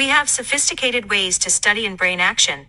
We have sophisticated ways to study in brain action,